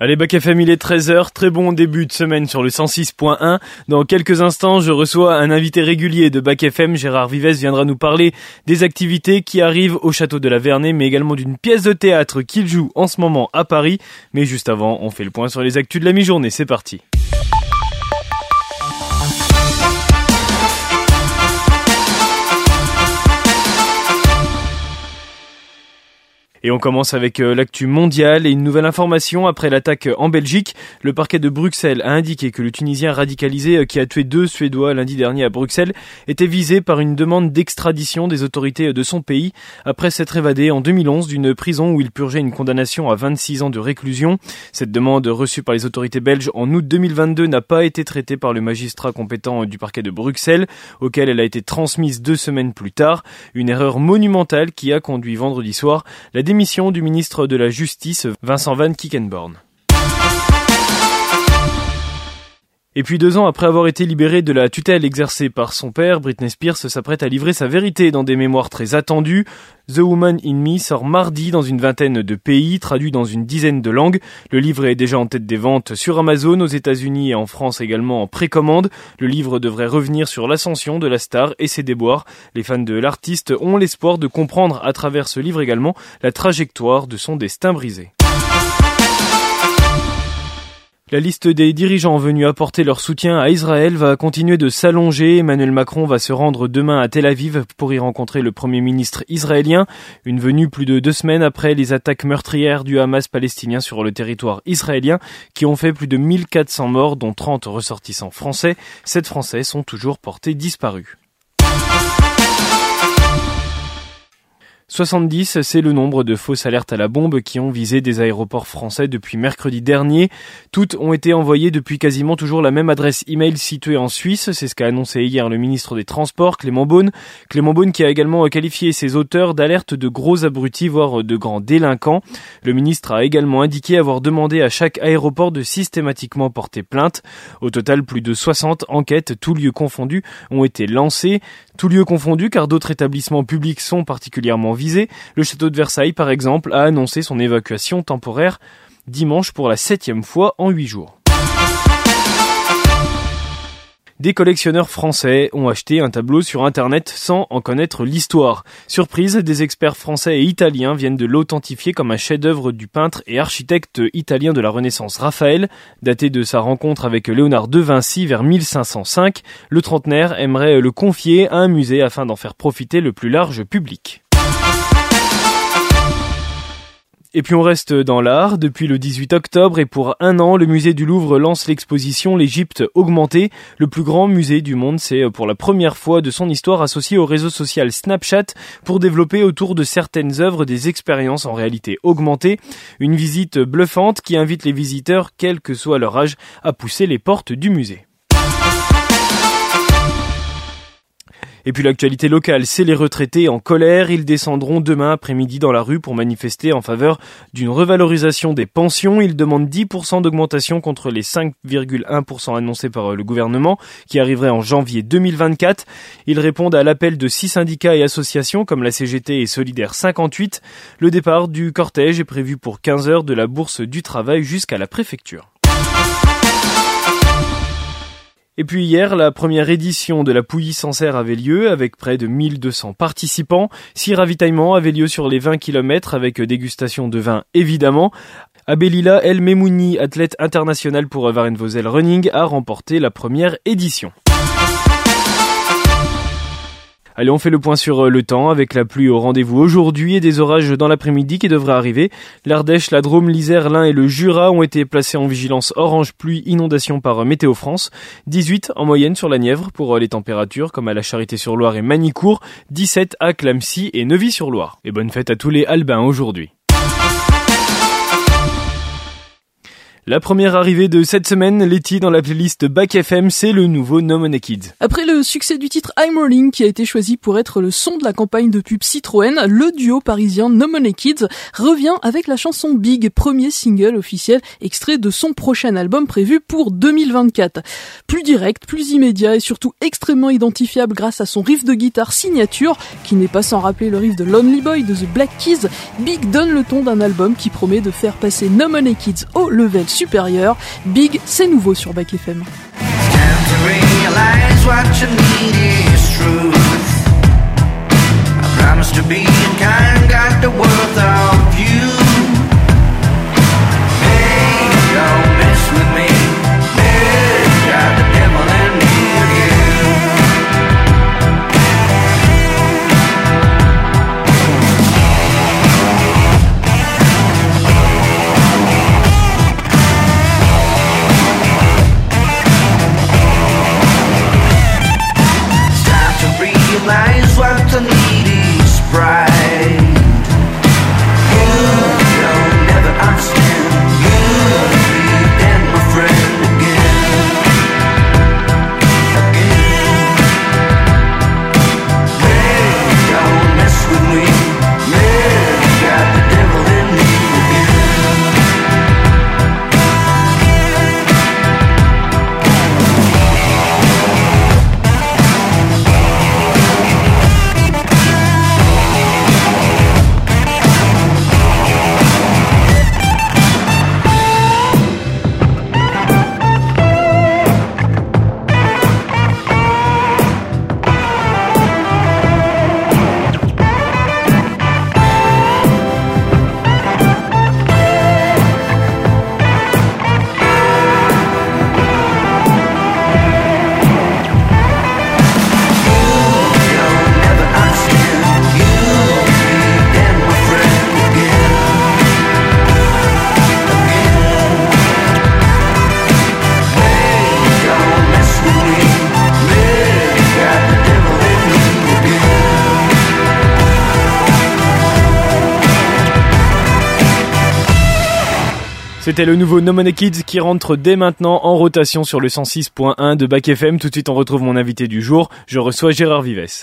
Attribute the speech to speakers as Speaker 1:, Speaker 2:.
Speaker 1: Allez, Bac FM, il est 13h, très bon début de semaine sur le 106.1. Dans quelques instants, je reçois un invité régulier de Bac FM, Gérard Vives viendra nous parler des activités qui arrivent au château de la Vernée, mais également d'une pièce de théâtre qu'il joue en ce moment à Paris. Mais juste avant, on fait le point sur les actus de la mi-journée, c'est parti. Et on commence avec euh, l'actu mondiale et une nouvelle information après l'attaque en Belgique. Le parquet de Bruxelles a indiqué que le Tunisien radicalisé euh, qui a tué deux Suédois lundi dernier à Bruxelles était visé par une demande d'extradition des autorités de son pays après s'être évadé en 2011 d'une prison où il purgeait une condamnation à 26 ans de réclusion. Cette demande reçue par les autorités belges en août 2022 n'a pas été traitée par le magistrat compétent du parquet de Bruxelles auquel elle a été transmise deux semaines plus tard. Une erreur monumentale qui a conduit vendredi soir la Mission du ministre de la Justice Vincent Van Kickenborn. Et puis deux ans après avoir été libérée de la tutelle exercée par son père, Britney Spears s'apprête à livrer sa vérité dans des mémoires très attendues. The Woman in Me sort mardi dans une vingtaine de pays, traduit dans une dizaine de langues. Le livre est déjà en tête des ventes sur Amazon, aux États-Unis et en France également en précommande. Le livre devrait revenir sur l'ascension de la star et ses déboires. Les fans de l'artiste ont l'espoir de comprendre à travers ce livre également la trajectoire de son destin brisé. La liste des dirigeants venus apporter leur soutien à Israël va continuer de s'allonger. Emmanuel Macron va se rendre demain à Tel Aviv pour y rencontrer le Premier ministre israélien. Une venue plus de deux semaines après les attaques meurtrières du Hamas palestinien sur le territoire israélien qui ont fait plus de 1400 morts dont 30 ressortissants français. Sept Français sont toujours portés disparus. 70, c'est le nombre de fausses alertes à la bombe qui ont visé des aéroports français depuis mercredi dernier. Toutes ont été envoyées depuis quasiment toujours la même adresse email située en Suisse. C'est ce qu'a annoncé hier le ministre des Transports, Clément Beaune. Clément Beaune qui a également qualifié ses auteurs d'alerte de gros abrutis, voire de grands délinquants. Le ministre a également indiqué avoir demandé à chaque aéroport de systématiquement porter plainte. Au total, plus de 60 enquêtes, tous lieux confondus, ont été lancées. Tous lieux confondus car d'autres établissements publics sont particulièrement le château de Versailles, par exemple, a annoncé son évacuation temporaire dimanche pour la septième fois en huit jours. Des collectionneurs français ont acheté un tableau sur Internet sans en connaître l'histoire. Surprise, des experts français et italiens viennent de l'authentifier comme un chef-d'œuvre du peintre et architecte italien de la Renaissance Raphaël. Daté de sa rencontre avec Léonard de Vinci vers 1505, le trentenaire aimerait le confier à un musée afin d'en faire profiter le plus large public. Et puis on reste dans l'art. Depuis le 18 octobre et pour un an, le musée du Louvre lance l'exposition L'Égypte augmentée. Le plus grand musée du monde, c'est pour la première fois de son histoire associé au réseau social Snapchat pour développer autour de certaines œuvres des expériences en réalité augmentée. Une visite bluffante qui invite les visiteurs, quel que soit leur âge, à pousser les portes du musée. Et puis l'actualité locale, c'est les retraités en colère. Ils descendront demain après-midi dans la rue pour manifester en faveur d'une revalorisation des pensions. Ils demandent 10% d'augmentation contre les 5,1% annoncés par le gouvernement qui arriverait en janvier 2024. Ils répondent à l'appel de six syndicats et associations comme la CGT et Solidaire 58. Le départ du cortège est prévu pour 15 heures de la Bourse du Travail jusqu'à la préfecture. Et puis hier, la première édition de la Pouilly Sancerre avait lieu avec près de 1200 participants. Six ravitaillements avaient lieu sur les 20 km avec dégustation de vin évidemment. Abelila El Memouni, athlète international pour Varenvosel Running, a remporté la première édition. Allez, on fait le point sur euh, le temps avec la pluie au rendez-vous aujourd'hui et des orages dans l'après-midi qui devraient arriver. L'Ardèche, la Drôme, l'Isère, l'Ain et le Jura ont été placés en vigilance orange pluie inondation par euh, Météo France. 18 en moyenne sur la Nièvre pour euh, les températures comme à la Charité-sur-Loire et Manicourt. 17 à Clamcy et Neuvy-sur-Loire. Et bonne fête à tous les Albins aujourd'hui. La première arrivée de cette semaine, Letty dans la playlist Back FM, c'est le nouveau No Money Kids.
Speaker 2: Après le succès du titre I'm Rolling qui a été choisi pour être le son de la campagne de pub Citroën, le duo parisien No Money Kids revient avec la chanson Big, premier single officiel extrait de son prochain album prévu pour 2024. Plus direct, plus immédiat et surtout extrêmement identifiable grâce à son riff de guitare signature, qui n'est pas sans rappeler le riff de Lonely Boy de The Black Keys, Big donne le ton d'un album qui promet de faire passer No Money Kids au level supérieur. Big, c'est nouveau sur Back FM.
Speaker 1: C'était le nouveau No Kids qui rentre dès maintenant en rotation sur le 106.1 de Bac FM. Tout de suite, on retrouve mon invité du jour. Je reçois Gérard Vives.